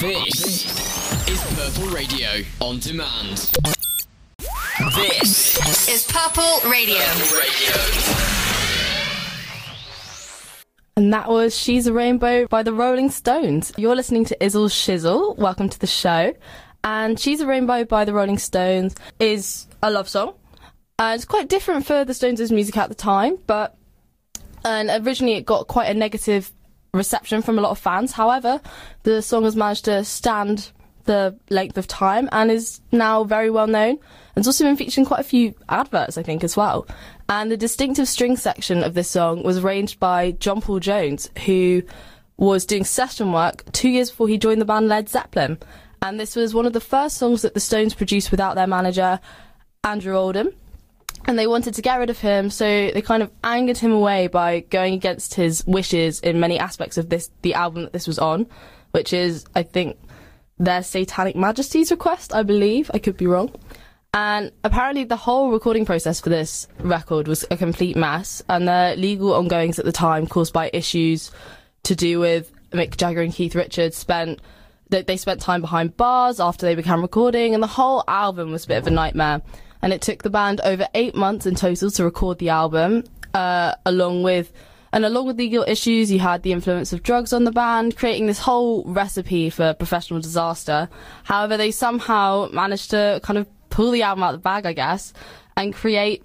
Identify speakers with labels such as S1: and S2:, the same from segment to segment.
S1: This is Purple Radio on demand. This
S2: is Purple Radio.
S3: And that was She's a Rainbow by the Rolling Stones. You're listening to Izzle Shizzle. Welcome to the show. And She's a Rainbow by the Rolling Stones is a love song. Uh, it's quite different for the Stones' music at the time, but and originally it got quite a negative reception from a lot of fans. However, the song has managed to stand the length of time and is now very well known. It's also been featured in quite a few adverts, I think, as well. And the distinctive string section of this song was arranged by John Paul Jones, who was doing session work two years before he joined the band Led Zeppelin. And this was one of the first songs that the Stones produced without their manager, Andrew Oldham and they wanted to get rid of him, so they kind of angered him away by going against his wishes in many aspects of this the album that this was on, which is I think their Satanic Majesty's request, I believe. I could be wrong. And apparently, the whole recording process for this record was a complete mess, and the legal ongoings at the time, caused by issues to do with Mick Jagger and Keith Richards, spent they, they spent time behind bars after they began recording, and the whole album was a bit of a nightmare and it took the band over eight months in total to record the album, uh, along with and along with legal issues, you had the influence of drugs on the band, creating this whole recipe for professional disaster. However, they somehow managed to kind of pull the album out of the bag, I guess, and create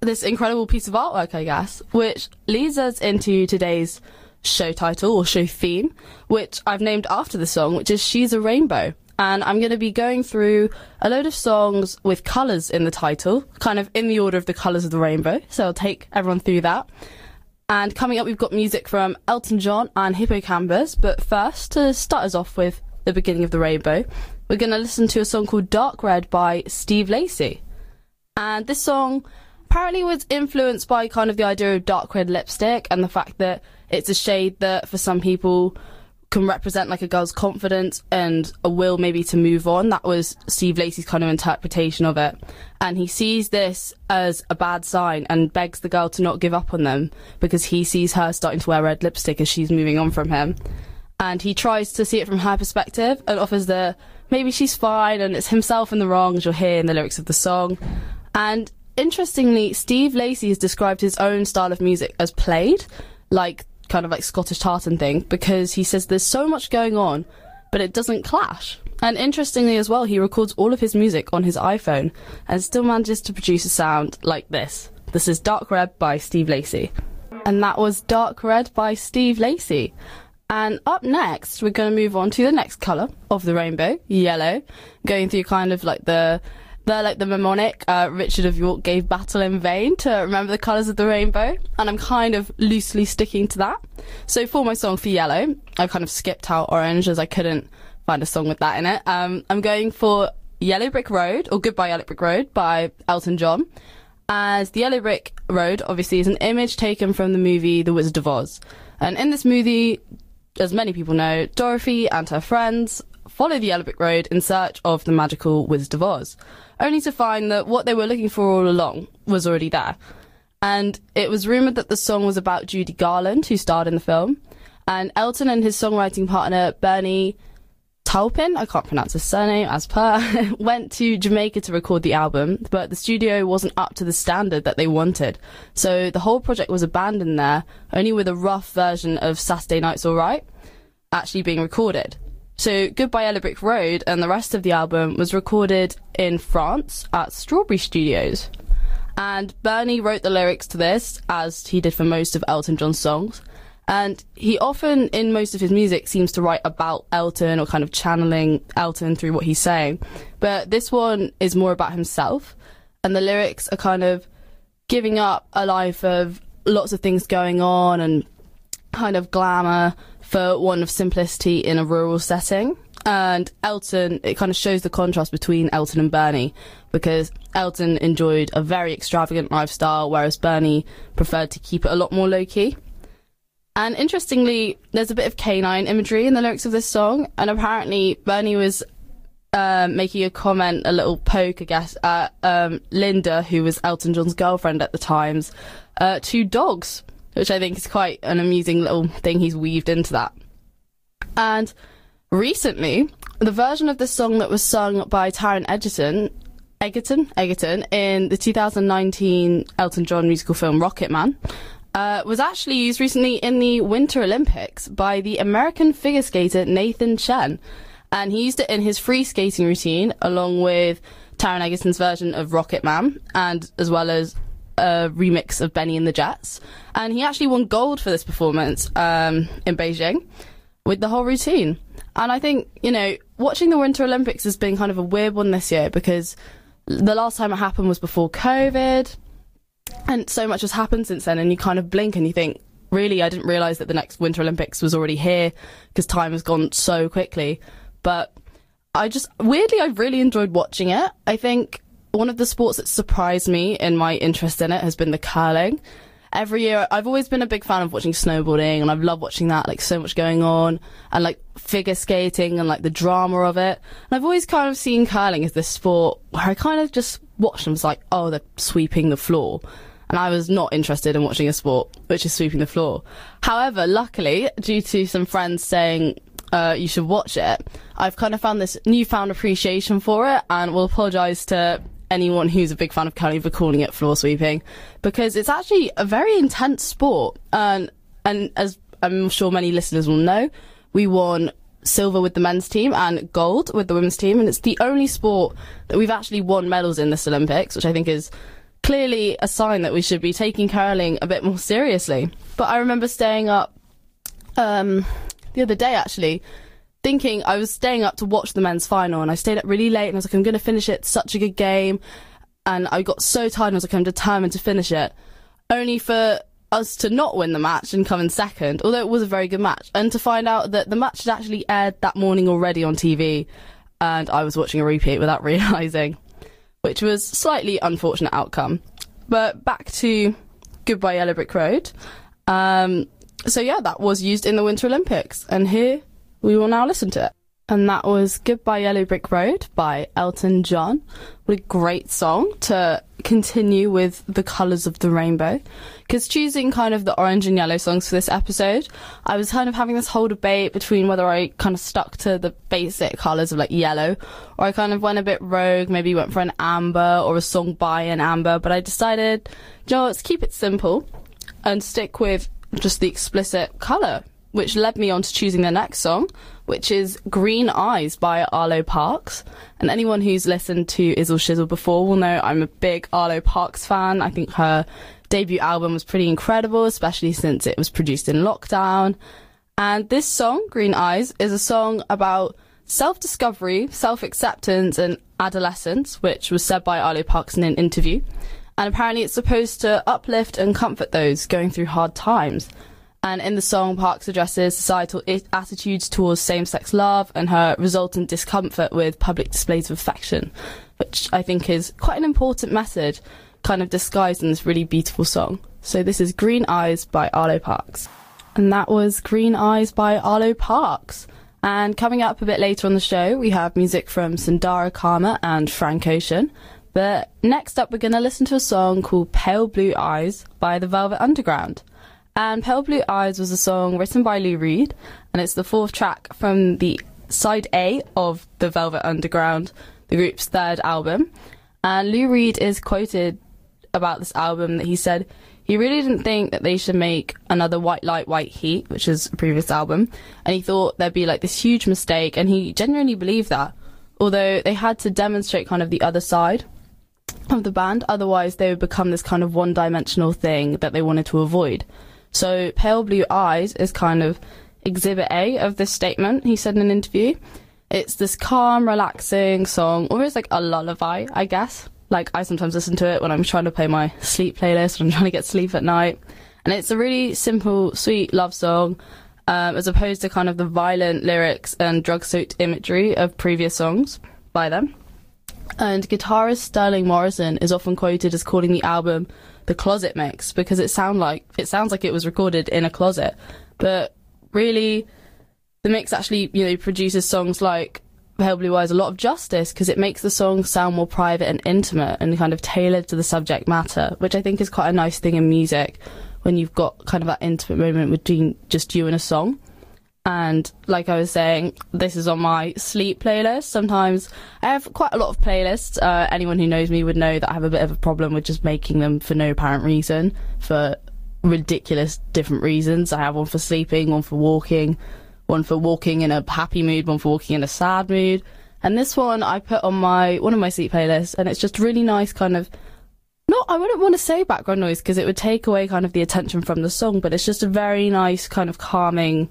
S3: this incredible piece of artwork, I guess, which leads us into today's show title or show theme, which I've named after the song, which is She's a Rainbow and I'm going to be going through a load of songs with colours in the title, kind of in the order of the colours of the rainbow. So I'll take everyone through that. And coming up, we've got music from Elton John and Hippo Campus. But first, to start us off with the beginning of the rainbow, we're going to listen to a song called Dark Red by Steve Lacy. And this song apparently was influenced by kind of the idea of dark red lipstick and the fact that it's a shade that for some people can represent like a girl's confidence and a will maybe to move on. That was Steve Lacy's kind of interpretation of it. And he sees this as a bad sign and begs the girl to not give up on them because he sees her starting to wear red lipstick as she's moving on from him. And he tries to see it from her perspective and offers the maybe she's fine and it's himself in the wrong, as you'll hear in the lyrics of the song. And interestingly, Steve Lacy has described his own style of music as played, like kind of like Scottish tartan thing because he says there's so much going on, but it doesn't clash. And interestingly as well, he records all of his music on his iPhone and still manages to produce a sound like this. This is Dark Red by Steve Lacy. And that was Dark Red by Steve Lacy. And up next, we're going to move on to the next colour of the rainbow, yellow, going through kind of like the they're like the mnemonic uh, Richard of York gave battle in vain to remember the colours of the rainbow, and I'm kind of loosely sticking to that. So for my song for yellow, I kind of skipped out orange as I couldn't find a song with that in it. Um, I'm going for Yellow Brick Road or Goodbye Yellow Brick Road by Elton John. As the Yellow Brick Road obviously is an image taken from the movie The Wizard of Oz. And in this movie, as many people know, Dorothy and her friends follow the Yellow Brick Road in search of the magical Wizard of Oz only to find that what they were looking for all along was already there. And it was rumoured that the song was about Judy Garland, who starred in the film. And Elton and his songwriting partner, Bernie Taupin, I can't pronounce his surname as per, went to Jamaica to record the album, but the studio wasn't up to the standard that they wanted. So the whole project was abandoned there, only with a rough version of Saturday Night's Alright actually being recorded. So Goodbye Yellow Brick Road and the rest of the album was recorded in France at Strawberry Studios. And Bernie wrote the lyrics to this, as he did for most of Elton John's songs. And he often, in most of his music, seems to write about Elton or kind of channeling Elton through what he's saying. But this one is more about himself. And the lyrics are kind of giving up a life of lots of things going on and kind of glamour for one of simplicity in a rural setting. And Elton, it kind of shows the contrast between Elton and Bernie because Elton enjoyed a very extravagant lifestyle, whereas Bernie preferred to keep it a lot more low key. And interestingly, there's a bit of canine imagery in the lyrics of this song, and apparently Bernie was uh, making a comment, a little poke, I guess, at um, Linda, who was Elton John's girlfriend at the times, uh, to dogs which I think is quite an amusing little thing he's weaved into that. And recently, the version of this song that was sung by Taron Egerton, Egerton, Egerton in the 2019 Elton John musical film Rocketman, uh, was actually used recently in the Winter Olympics by the American figure skater Nathan Chen. And he used it in his free skating routine along with Taron Egerton's version of Rocket Man and as well as a remix of Bennie and the Jets. And he actually won gold for this performance um, in Beijing with the whole routine. And I think, you know, watching the Winter Olympics has been kind of a weird one this year because the last time it happened was before COVID. And so much has happened since then, and you kind of blink and you think, really, I didn't realise that the next Winter Olympics was already here because time has gone so quickly. But I just, weirdly, I've really enjoyed watching it. I think one of the sports that surprised me in my interest in it has been the curling every year I've always been a big fan of watching snowboarding and I've loved watching that, like so much going on and like figure skating and like the drama of it. And I've always kind of seen curling as this sport where I kind of just watched and was like, oh, they're sweeping the floor. And I was not interested in watching a sport which is sweeping the floor. However, luckily, due to some friends saying uh, you should watch it, I've kind of found this newfound appreciation for it and will apologise to anyone who's a big fan of curling for calling it floor sweeping because it's actually a very intense sport. And, and as I'm sure many listeners will know, we won silver with the men's team and gold with the women's team. And it's the only sport that we've actually won medals in this Olympics, which I think is clearly a sign that we should be taking curling a bit more seriously. But I remember staying up um, the other day actually thinking I was staying up to watch the men's final and I stayed up really late and I was like, I'm going to finish it. Such a good game. And I got so tired and I was like, I'm determined to finish it. Only for us to not win the match and come in second, although it was a very good match. And to find out that the match had actually aired that morning already on TV and I was watching a repeat without realising, which was slightly unfortunate outcome. But back to Goodbye Yellow Brick Road. Um, so yeah, that was used in the Winter Olympics. And here we will now listen to it. And that was Goodbye Yellow Brick Road by Elton John. What a great song to continue with the colours of the rainbow. Because choosing kind of the orange and yellow songs for this episode, I was kind of having this whole debate between whether I kind of stuck to the basic colours of like yellow, or I kind of went a bit rogue, maybe went for an amber or a song by an amber, but I decided, you know, let's keep it simple and stick with just the explicit colour which led me on to choosing the next song, which is Green Eyes by Arlo Parks. And anyone who's listened to Izzle Shizzle before will know I'm a big Arlo Parks fan. I think her debut album was pretty incredible, especially since it was produced in lockdown. And this song, Green Eyes, is a song about self discovery, self acceptance, and adolescence, which was said by Arlo Parks in an interview. And apparently, it's supposed to uplift and comfort those going through hard times. And in the song, Parks addresses societal attitudes towards same sex love and her resultant discomfort with public displays of affection, which I think is quite an important message, kind of disguised in this really beautiful song. So this is Green Eyes by Arlo Parks. And that was Green Eyes by Arlo Parks. And coming up a bit later on the show, we have music from Sundara Karma and Frank Ocean. But next up, we're going to listen to a song called Pale Blue Eyes by the Velvet Underground. And Pale Blue Eyes was a song written by Lou Reed, and it's the fourth track from the side A of the Velvet Underground, the group's third album. And Lou Reed is quoted about this album that he said he really didn't think that they should make another White Light, White Heat, which is a previous album, and he thought there'd be like this huge mistake, and he genuinely believed that. Although they had to demonstrate kind of the other side of the band, otherwise they would become this kind of one dimensional thing that they wanted to avoid. So Pale Blue Eyes is kind of exhibit A of this statement, he said in an interview. It's this calm, relaxing song, almost like a lullaby, I guess. Like I sometimes listen to it when I'm trying to play my sleep playlist, when I'm trying to get sleep at night. And it's a really simple, sweet love song, um, as opposed to kind of the violent lyrics and drug-soaked imagery of previous songs by them. And guitarist Sterling Morrison is often quoted as calling the album the closet mix because it sound like it sounds like it was recorded in a closet, but really, the mix actually you know produces songs like Pale Blue Eyes a lot of justice because it makes the song sound more private and intimate and kind of tailored to the subject matter, which I think is quite a nice thing in music when you've got kind of that intimate moment between just you and a song. And like I was saying, this is on my sleep playlist. Sometimes I have quite a lot of playlists. Uh, anyone who knows me would know that I have a bit of a problem with just making them for no apparent reason, for ridiculous different reasons. I have one for sleeping, one for walking, one for walking in a happy mood, one for walking in a sad mood. And this one I put on my one of my sleep playlists, and it's just really nice, kind of. Not, I wouldn't want to say background noise because it would take away kind of the attention from the song, but it's just a very nice, kind of calming,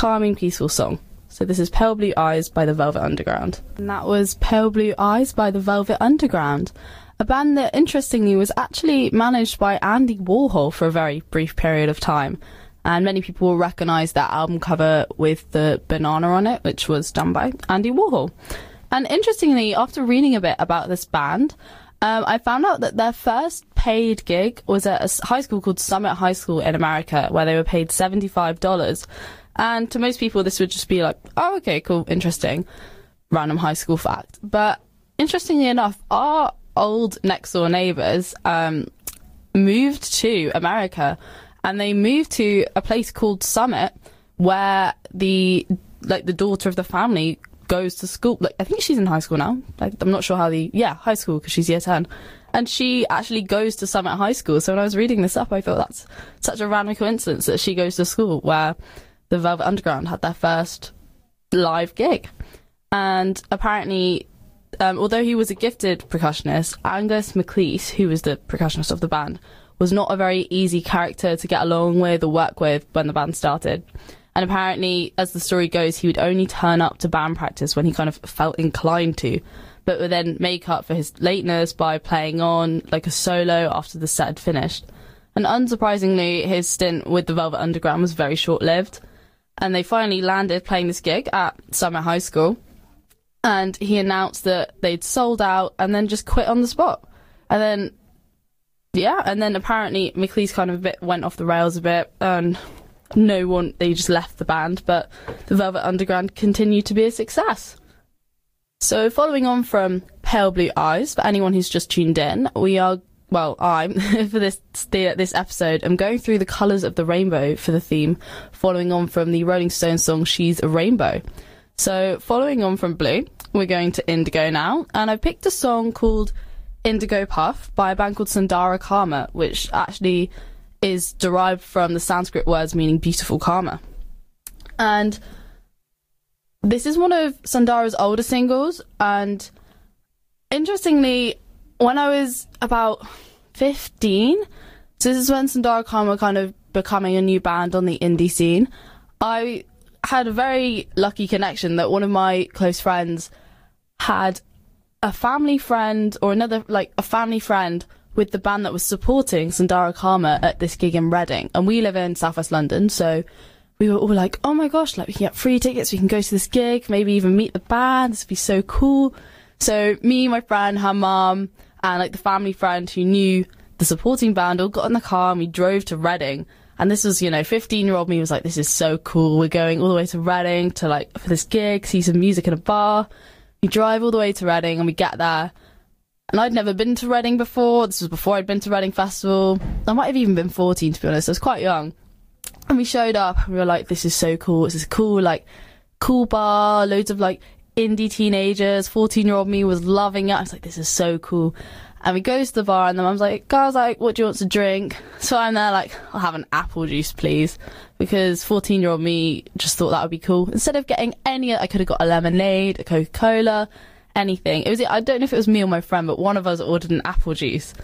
S3: calming, peaceful song. So this is Pale Blue Eyes by the Velvet Underground. And that was Pale Blue Eyes by the Velvet Underground. A band that interestingly was actually managed by Andy Warhol for a very brief period of time. And many people will recognise that album cover with the banana on it, which was done by Andy Warhol. And interestingly, after reading a bit about this band, um, I found out that their first paid gig was at a high school called Summit High School in America, where they were paid $75. And to most people, this would just be like, oh, okay, cool, interesting, random high school fact. But interestingly enough, our old next door neighbours um, moved to America and they moved to a place called Summit where the like the daughter of the family goes to school. Like I think she's in high school now. Like I'm not sure how the yeah high school because she's year ten, and she actually goes to Summit High School. So when I was reading this up, I thought that's such a random coincidence that she goes to school where the Velvet Underground had their first live gig, and apparently. Um, although he was a gifted percussionist, Angus MacLise, who was the percussionist of the band, was not a very easy character to get along with or work with when the band started. And apparently, as the story goes, he would only turn up to band practice when he kind of felt inclined to, but would then make up for his lateness by playing on like a solo after the set had finished. And unsurprisingly, his stint with the Velvet Underground was very short lived. And they finally landed playing this gig at Summit High School. And he announced that they'd sold out and then just quit on the spot. And then, yeah, and then apparently MacLise kind of bit went off the rails a bit and no one, they just left the band, but the Velvet Underground continued to be a success. So, following on from Pale Blue Eyes, for anyone who's just tuned in, we are, well, I'm, for this, this episode, I'm going through the colours of the rainbow for the theme, following on from the Rolling Stones song She's a Rainbow. So, following on from Blue, we're going to Indigo now, and I picked a song called Indigo Puff by a band called Sundara Karma, which actually is derived from the Sanskrit words meaning beautiful karma. And this is one of Sundara's older singles, and interestingly, when I was about 15, so this is when Sundara Karma kind of becoming a new band on the indie scene, I had a very lucky connection that one of my close friends had a family friend or another, like a family friend with the band that was supporting Sundara Karma at this gig in Reading. And we live in Southwest London, so we were all like, oh my gosh, like we can get free tickets, we can go to this gig, maybe even meet the band, this would be so cool. So me, my friend, her mum, and like the family friend who knew the supporting band all got in the car and we drove to Reading. And this was, you know, 15 year old me was like, this is so cool. We're going all the way to Reading to like, for this gig, see some music in a bar. We drive all the way to Reading and we get there and I'd never been to Reading before. This was before I'd been to Reading Festival. I might have even been 14, to be honest. I was quite young. And we showed up and we were like, this is so cool. This is cool, like, cool bar, loads of like indie teenagers. 14 year old me was loving it. I was like, this is so cool. And we go to the bar and the mum's like, guys, like, what do you want to drink? So I'm there like, I'll have an apple juice, please. Because 14 year old me just thought that would be cool. Instead of getting any, I could have got a lemonade, a Coca-Cola, anything. It was I don't know if it was me or my friend, but one of us ordered an apple juice,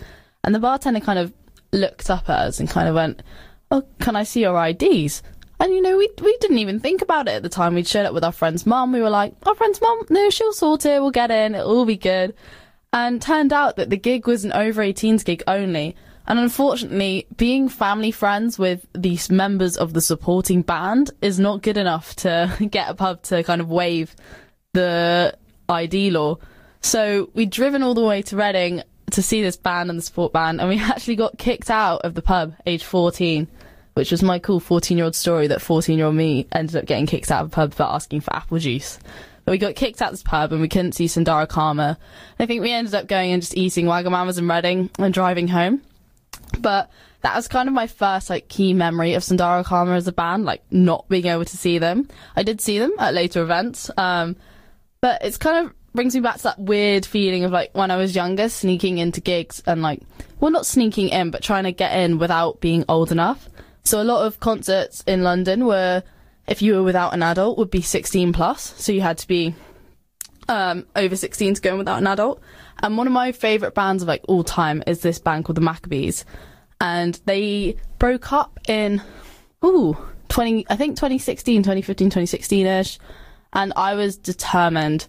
S3: and the bartender kind of looked up at us and kind of went, "Oh, can I see your IDs?" And you know, we we didn't even think about it at the time. We'd showed up with our friend's mum. We were like, "Our friend's mum, no, she'll sort it. We'll get in. It'll all be good." And turned out that the gig was an over 18s gig only. And unfortunately, being family friends with these members of the supporting band is not good enough to get a pub to kind of waive the ID law. So we'd driven all the way to Reading to see this band and the support band, and we actually got kicked out of the pub age 14, which was my cool 14 year old story that 14 year old me ended up getting kicked out of a pub for asking for apple juice. But we got kicked out of this pub and we couldn't see Sundara Karma. I think we ended up going and just eating Wagamamas in Reading and driving home. But that was kind of my first like key memory of Sundara Karma as a band, like not being able to see them. I did see them at later events, um, but it's kind of brings me back to that weird feeling of like when I was younger, sneaking into gigs and like, well, not sneaking in, but trying to get in without being old enough. So a lot of concerts in London were, if you were without an adult, would be 16 plus. So you had to be um, over 16 to go in without an adult. And one of my favourite bands of like all time is this band called the Maccabees. And they broke up in, ooh, 20, I think 2016, 2015, 2016 ish. And I was determined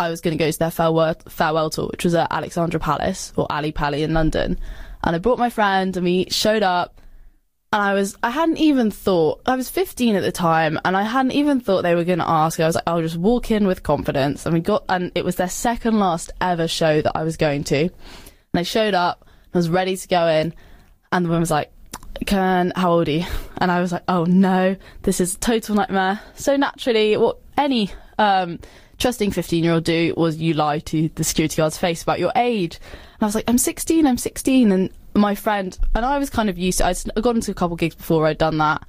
S3: I was going to go to their farewell, farewell tour, which was at Alexandra Palace or Ally Pally in London. And I brought my friend and we showed up and I was, I hadn't even thought, I was 15 at the time, and I hadn't even thought they were going to ask. I was like, I'll just walk in with confidence. And we got, and it was their second last ever show that I was going to. And I showed up, I was ready to go in, and the woman was like, can, how old are you? And I was like, oh no, this is a total nightmare. So naturally, what any, um, trusting 15 year old do was you lie to the security guard's face about your age. And I was like, I'm 16, I'm 16. And my friend and I was kind of used to. I'd gone to a couple gigs before I'd done that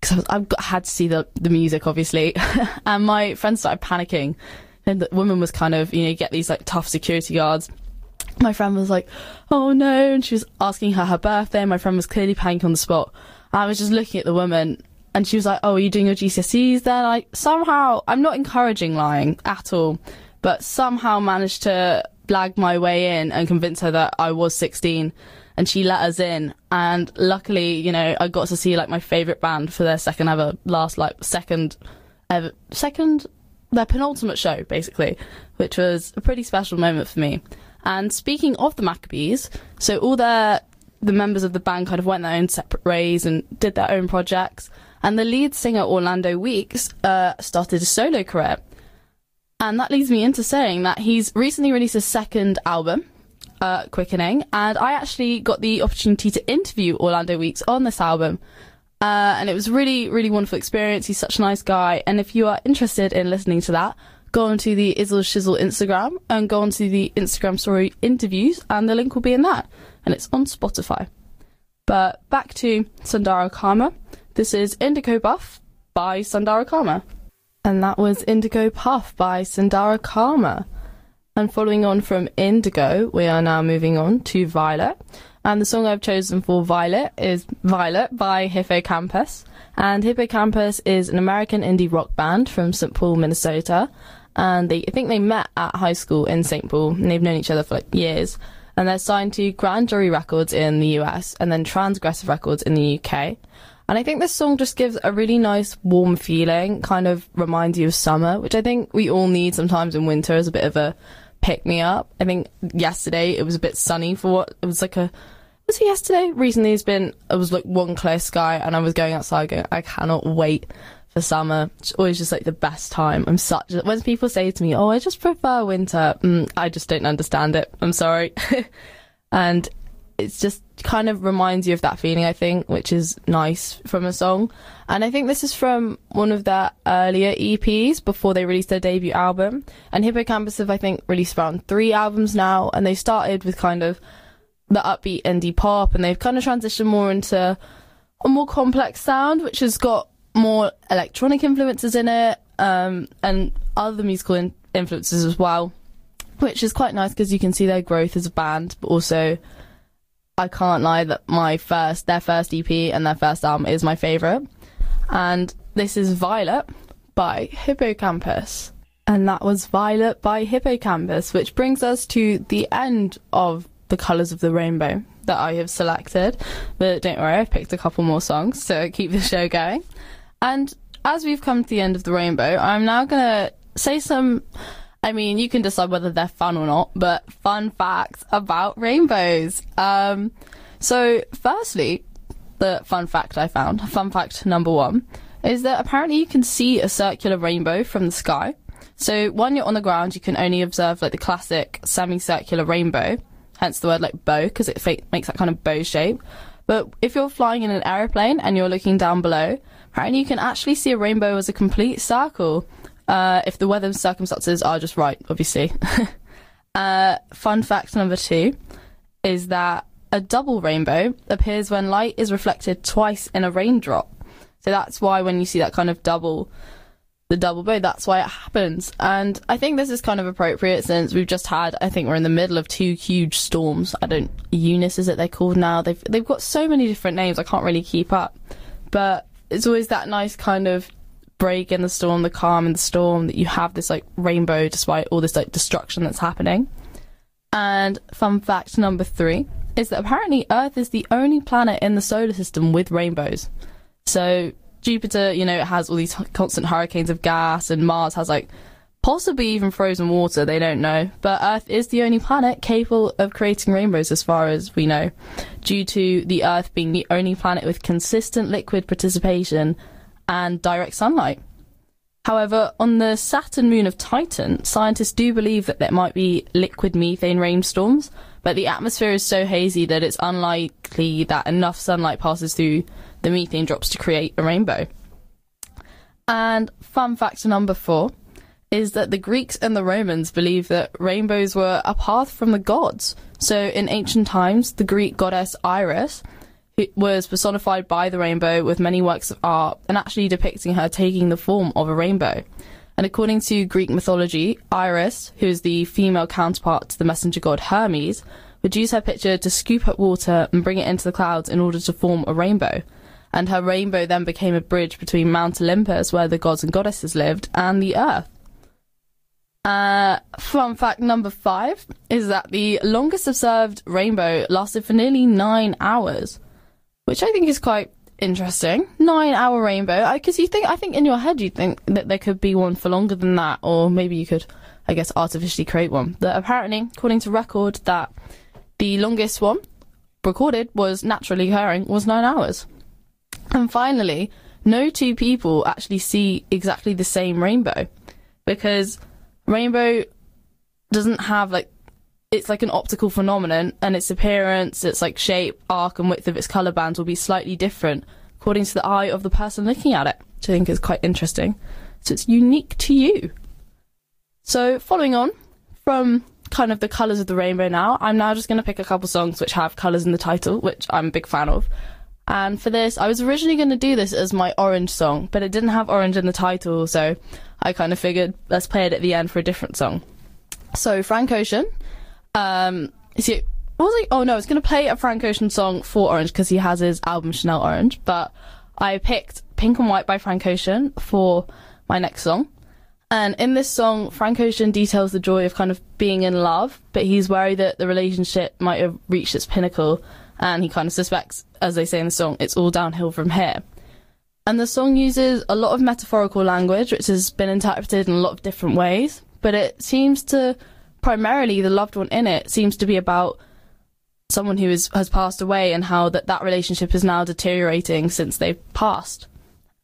S3: because I, I had to see the the music, obviously. and my friend started panicking, and the woman was kind of you know you get these like tough security guards. My friend was like, "Oh no," and she was asking her her birthday. My friend was clearly panicking on the spot. I was just looking at the woman, and she was like, "Oh, are you doing your GCSEs?" Then I somehow I'm not encouraging lying at all, but somehow managed to blag my way in and convince her that I was 16 and she let us in. And luckily, you know, I got to see like my favourite band for their second ever, last like second ever, second, their penultimate show basically, which was a pretty special moment for me. And speaking of the Maccabees, so all their the members of the band kind of went their own separate ways and did their own projects. And the lead singer Orlando Weeks uh, started a solo career. And that leads me into saying that he's recently released a second album, uh, Quickening, and I actually got the opportunity to interview Orlando Weeks on this album. Uh, and it was really, really wonderful experience. He's such a nice guy. And if you are interested in listening to that, go onto the Izzle Shizzle Instagram and go onto the Instagram story interviews, and the link will be in that. And it's on Spotify. But back to Sundara Karma. This is Indigo Puff by Sundara Karma. And that was Indigo Puff by Sundara Karma. And following on from Indigo, we are now moving on to Violet. And the song I've chosen for Violet is Violet by Hippo Campus. And Hippo Campus is an American indie rock band from St. Paul, Minnesota. And they, I think they met at high school in St. Paul, and they've known each other for like years. And they're signed to Grand Jury Records in the US and then Transgressive Records in the UK. And I think this song just gives a really nice warm feeling, kind of reminds you of summer, which I think we all need sometimes in winter as a bit of a pick me up. I think yesterday it was a bit sunny for what it was like a was it yesterday? Recently it's been it was like one clear sky and I was going outside going, I cannot wait for summer. It's always just like the best time. I'm such when people say to me, Oh, I just prefer winter, mm, I just don't understand it. I'm sorry. and it's just kind of reminds you of that feeling, I think, which is nice from a song. And I think this is from one of their earlier EPs before they released their debut album. And Hippo Campus have, I think, released around three albums now, and they started with kind of the upbeat indie pop, and they've kind of transitioned more into a more complex sound, which has got more electronic influences in it, um, and other musical in- influences as well, which is quite nice because you can see their growth as a band, but also I can't lie that my first, their first EP and their first album is my favourite. And this is Violet by Hippo Campus. And that was Violet by Hippo Campus, which brings us to the end of the colours of the rainbow that I have selected. But don't worry, I've picked a couple more songs to keep the show going. And as we've come to the end of the rainbow, I'm now going to say some I mean, you can decide whether they're fun or not, but fun facts about rainbows. Um, so, firstly, the fun fact I found, fun fact number one, is that apparently you can see a circular rainbow from the sky. So, when you're on the ground, you can only observe like the classic semicircular rainbow, hence the word like bow, because it makes that kind of bow shape. But if you're flying in an aeroplane and you're looking down below, apparently you can actually see a rainbow as a complete circle. Uh, if the weather circumstances are just right, obviously. uh, fun fact number two is that a double rainbow appears when light is reflected twice in a raindrop. So that's why when you see that kind of double, the double bow, that's why it happens. And I think this is kind of appropriate since we've just had, I think we're in the middle of two huge storms. I don't, Eunice is it they're called now? They've, they've got so many different names, I can't really keep up. But it's always that nice kind of break in the storm, the calm in the storm, that you have this like rainbow despite all this like destruction that's happening. And fun fact number three is that apparently Earth is the only planet in the solar system with rainbows. So Jupiter, you know, it has all these constant hurricanes of gas, and Mars has like possibly even frozen water, they don't know. But Earth is the only planet capable of creating rainbows as far as we know, due to the Earth being the only planet with consistent liquid participation and direct sunlight. However, on the Saturn moon of Titan, scientists do believe that there might be liquid methane rainstorms, but the atmosphere is so hazy that it's unlikely that enough sunlight passes through the methane drops to create a rainbow. And fun fact number four is that the Greeks and the Romans believed that rainbows were a path from the gods. So in ancient times, the Greek goddess Iris was personified by the rainbow with many works of art and actually depicting her taking the form of a rainbow. And according to Greek mythology, Iris, who is the female counterpart to the messenger god Hermes, would use her picture to scoop up water and bring it into the clouds in order to form a rainbow. And her rainbow then became a bridge between Mount Olympus, where the gods and goddesses lived, and the earth. Uh, fun fact number five is that the longest observed rainbow lasted for nearly nine hours which I think is quite interesting. Nine hour rainbow. Because you think, I think in your head you'd think that there could be one for longer than that, or maybe you could, I guess, artificially create one. But apparently, according to record, that the longest one recorded was naturally occurring was nine hours. And finally, no two people actually see exactly the same rainbow because rainbow doesn't have like it's like an optical phenomenon and its appearance, its like shape, arc and width of its colour bands will be slightly different according to the eye of the person looking at it, which I think is quite interesting. So it's unique to you. So following on from kind of the colours of the rainbow now, I'm now just going to pick a couple songs which have colours in the title, which I'm a big fan of. And for this, I was originally going to do this as my orange song, but it didn't have orange in the title, so I kind of figured let's play it at the end for a different song. So Frank Ocean um, it? Was he? Oh no, I was going to play a Frank Ocean song for Orange because he has his album Channel Orange, but I picked Pink and White by Frank Ocean for my next song. And in this song, Frank Ocean details the joy of kind of being in love, but he's worried that the relationship might have reached its pinnacle, and he kind of suspects, as they say in the song, it's all downhill from here. And the song uses a lot of metaphorical language, which has been interpreted in a lot of different ways, but it seems to primarily the loved one in it seems to be about someone who is, has passed away and how that, that relationship is now deteriorating since they've passed.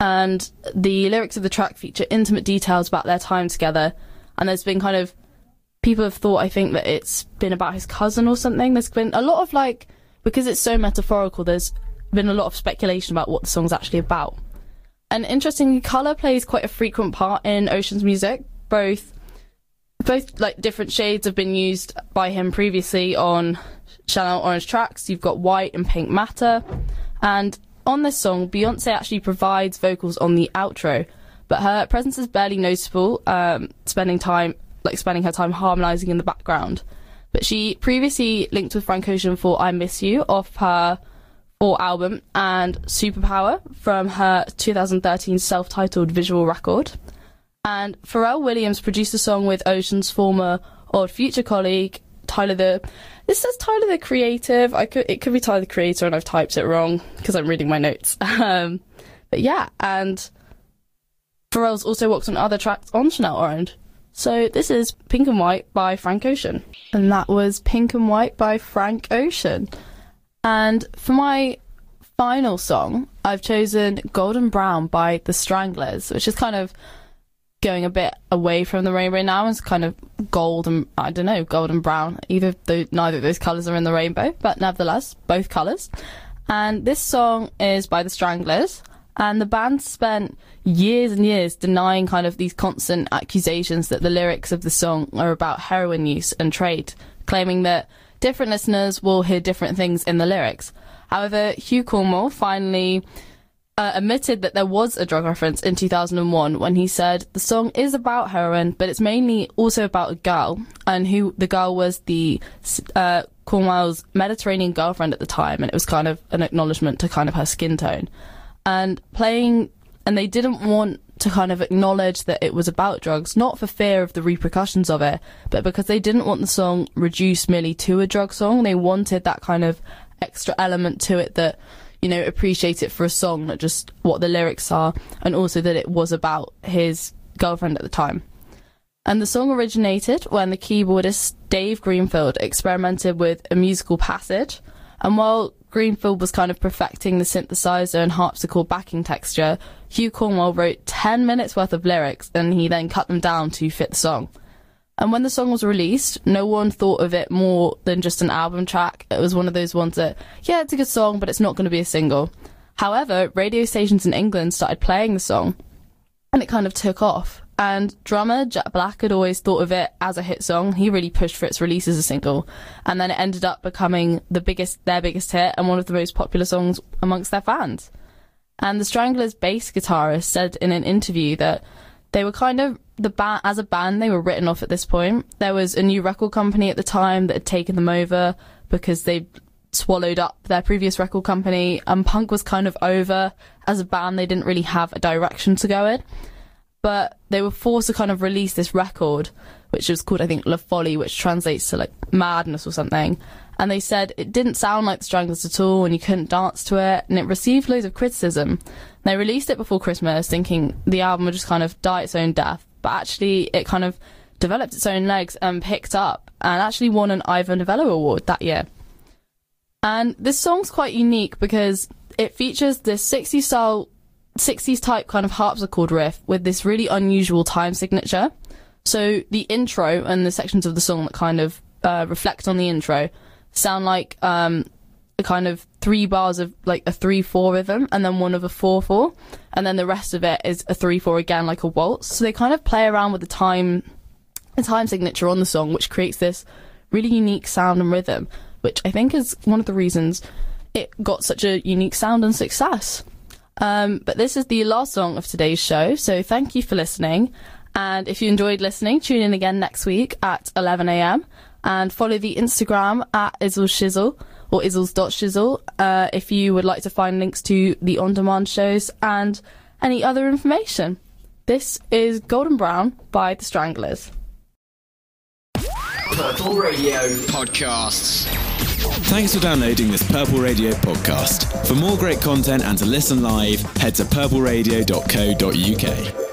S3: And the lyrics of the track feature intimate details about their time together. And there's been kind of people have thought, I think, that it's been about his cousin or something. There's been a lot of like, because it's so metaphorical, there's been a lot of speculation about what the song's actually about. And interestingly, colour plays quite a frequent part in Ocean's music, both both like different shades have been used by him previously on Channel Orange tracks. You've got White and Pink Matter, and on this song, Beyonce actually provides vocals on the outro, but her presence is barely noticeable. Um, spending time like spending her time harmonizing in the background. But she previously linked with Frank Ocean for "I Miss You" off her Four album and "Superpower" from her 2013 self-titled visual record. And Pharrell Williams produced a song with Ocean's former Odd Future colleague, Tyler the. This says Tyler the Creative. I could it could be Tyler the Creator, and I've typed it wrong because I'm reading my notes. Um, but yeah, and Pharrell's also worked on other tracks on Channel Orange. So this is Pink and White by Frank Ocean, and that was Pink and White by Frank Ocean. And for my final song, I've chosen Golden Brown by The Stranglers, which is kind of going a bit away from the rainbow now. It's kind of gold and I don't know, gold and brown. Either the, neither of those colours are in the rainbow, but nevertheless, both colours. And this song is by the Stranglers. And the band spent years and years denying kind of these constant accusations that the lyrics of the song are about heroin use and trade, claiming that different listeners will hear different things in the lyrics. However, Hugh Cornwell finally uh, admitted that there was a drug reference in 2001 when he said the song is about heroin, but it's mainly also about a girl, and who the girl was the uh, Cornwell's Mediterranean girlfriend at the time, and it was kind of an acknowledgement to kind of her skin tone. And playing, and they didn't want to kind of acknowledge that it was about drugs, not for fear of the repercussions of it, but because they didn't want the song reduced merely to a drug song. They wanted that kind of extra element to it that you know, appreciate it for a song, not just what the lyrics are, and also that it was about his girlfriend at the time. And the song originated when the keyboardist Dave Greenfield experimented with a musical passage. And while Greenfield was kind of perfecting the synthesizer and harpsichord backing texture, Hugh Cornwell wrote 10 minutes worth of lyrics and he then cut them down to fit the song. And when the song was released, no one thought of it more than just an album track. It was one of those ones that, yeah, it's a good song, but it's not going to be a single. However, radio stations in England started playing the song, and it kind of took off. And drummer Jet Black had always thought of it as a hit song. He really pushed for its release as a single, and then it ended up becoming the biggest, their biggest hit, and one of the most popular songs amongst their fans. And the Stranglers bass guitarist said in an interview that they were kind of the band as a band they were written off at this point. There was a new record company at the time that had taken them over because they swallowed up their previous record company and punk was kind of over. As a band they didn't really have a direction to go in. But they were forced to kind of release this record which was called i think la folie which translates to like madness or something. And they said it didn't sound like the stranglers at all and you couldn't dance to it and it received loads of criticism. They released it before christmas thinking the album would just kind of die its own death but actually it kind of developed its own legs and picked up and actually won an Ivor Novello Award that year. And this song's quite unique because it features this 60s style, 60s type kind of harpsichord riff with this really unusual time signature. So the intro and the sections of the song that kind of uh, reflect on the intro sound like um, a kind of three bars of like a three four rhythm and then one of a four four and then the rest of it is a three four again like a waltz. So they kind of play around with the time the time signature on the song which creates this really unique sound and rhythm which i think is one of the reasons it got such a unique sound and success. Um, but this is the last song of today's show so thank you for listening. And if you enjoyed listening tune in again next week at 11am and follow the instagram at izzle shizzle or izzles.shizzle uh, if you would like to find links to the on demand shows and any other information. This is Golden Brown by The Stranglers.
S1: Purple Radio Podcasts.
S2: Thanks for downloading this Purple Radio podcast. For more great content and to listen live, head to purpleradio.co.uk.